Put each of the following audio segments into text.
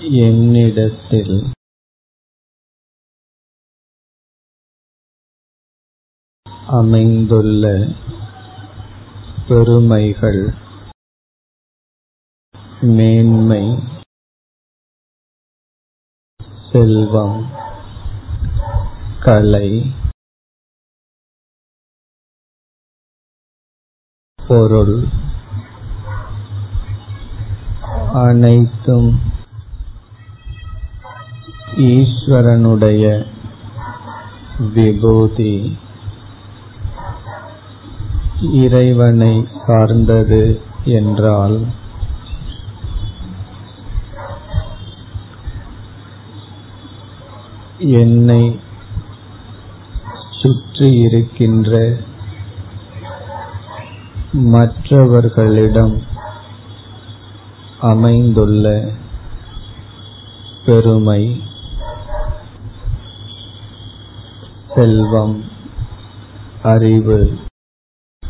என்னிடத்தில் அமைந்துள்ள பெருமைகள் மேன்மை செல்வம் கலை பொருள் அனைத்தும் ஈஸ்வரனுடைய விபூதி இறைவனை சார்ந்தது என்றால் என்னை சுற்றி இருக்கின்ற மற்றவர்களிடம் அமைந்துள்ள பெருமை செல்வம் அறிவு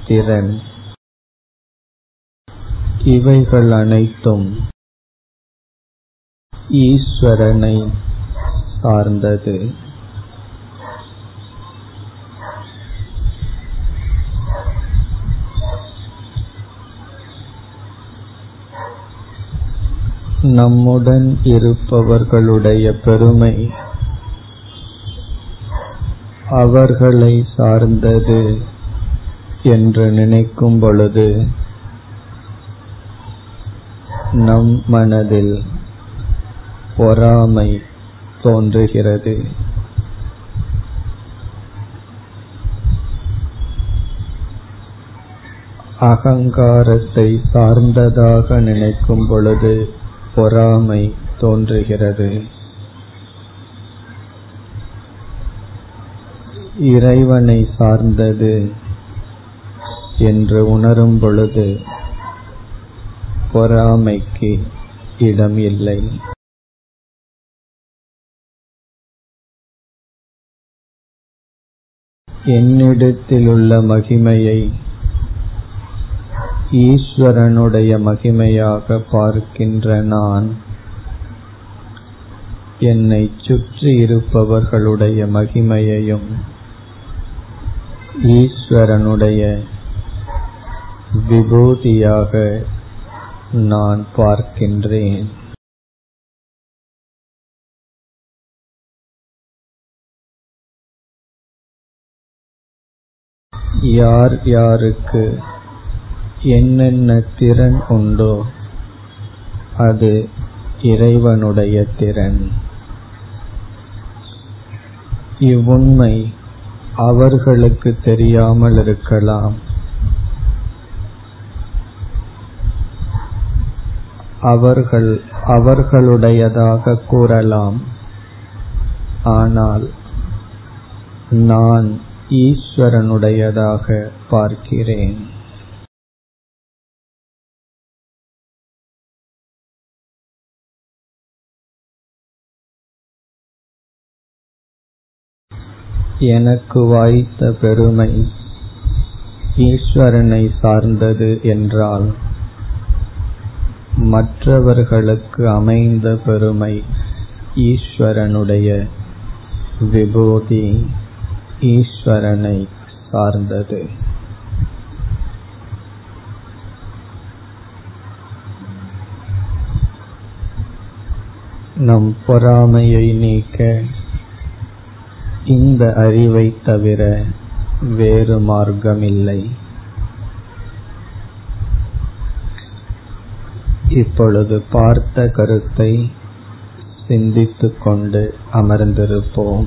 திறன். இவைகள் அனைத்தும் ஈஸ்வரனை சார்ந்தது. நம்முடன் இருப்பவர்களுடைய பெருமை அவர்களை சார்ந்தது என்று நினைக்கும் பொழுது நம் மனதில் பொறாமை தோன்றுகிறது. அகங்காரத்தை சார்ந்ததாக நினைக்கும் பொழுது பொறாமை தோன்றுகிறது. இறைவனை சார்ந்தது என்று உணரும் பொழுது பொறாமைக்கு இடம் இல்லை என்னிடத்திலுள்ள மகிமையை ஈஸ்வரனுடைய மகிமையாக பார்க்கின்ற நான் என்னை சுற்றி இருப்பவர்களுடைய மகிமையையும் ஈஸ்வரனுடைய விபூதியாக நான் பார்க்கின்றேன். யார் யாருக்கு என்னென்ன திறன் உண்டோ அது இறைவனுடைய திறன். இவ்வுண்மை அவர்களுக்கு தெரியாமல் இருக்கலாம். அவர்கள் அவர்களுடையதாக கூறலாம். ஆனால் நான் ஈஸ்வரனுடையதாக பார்க்கிறேன். எனக்கு வாய்த்த பெருமை ஈஸ்வரனை சார்ந்தது என்றால் மற்றவர்களுக்கு அமைந்த பெருமை ஈஸ்வரனுடைய விபூதி ஈஸ்வரனை சார்ந்தது. நம் பொறாமையை நீக்க இந்த அறிவை தவிர வேறு மார்க்கமில்லை. இப்பொழுது பார்த்த கருத்தை சிந்தித்துக் கொண்டு அமர்ந்திருப்போம்.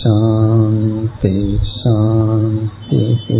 शान्ति शान्तिः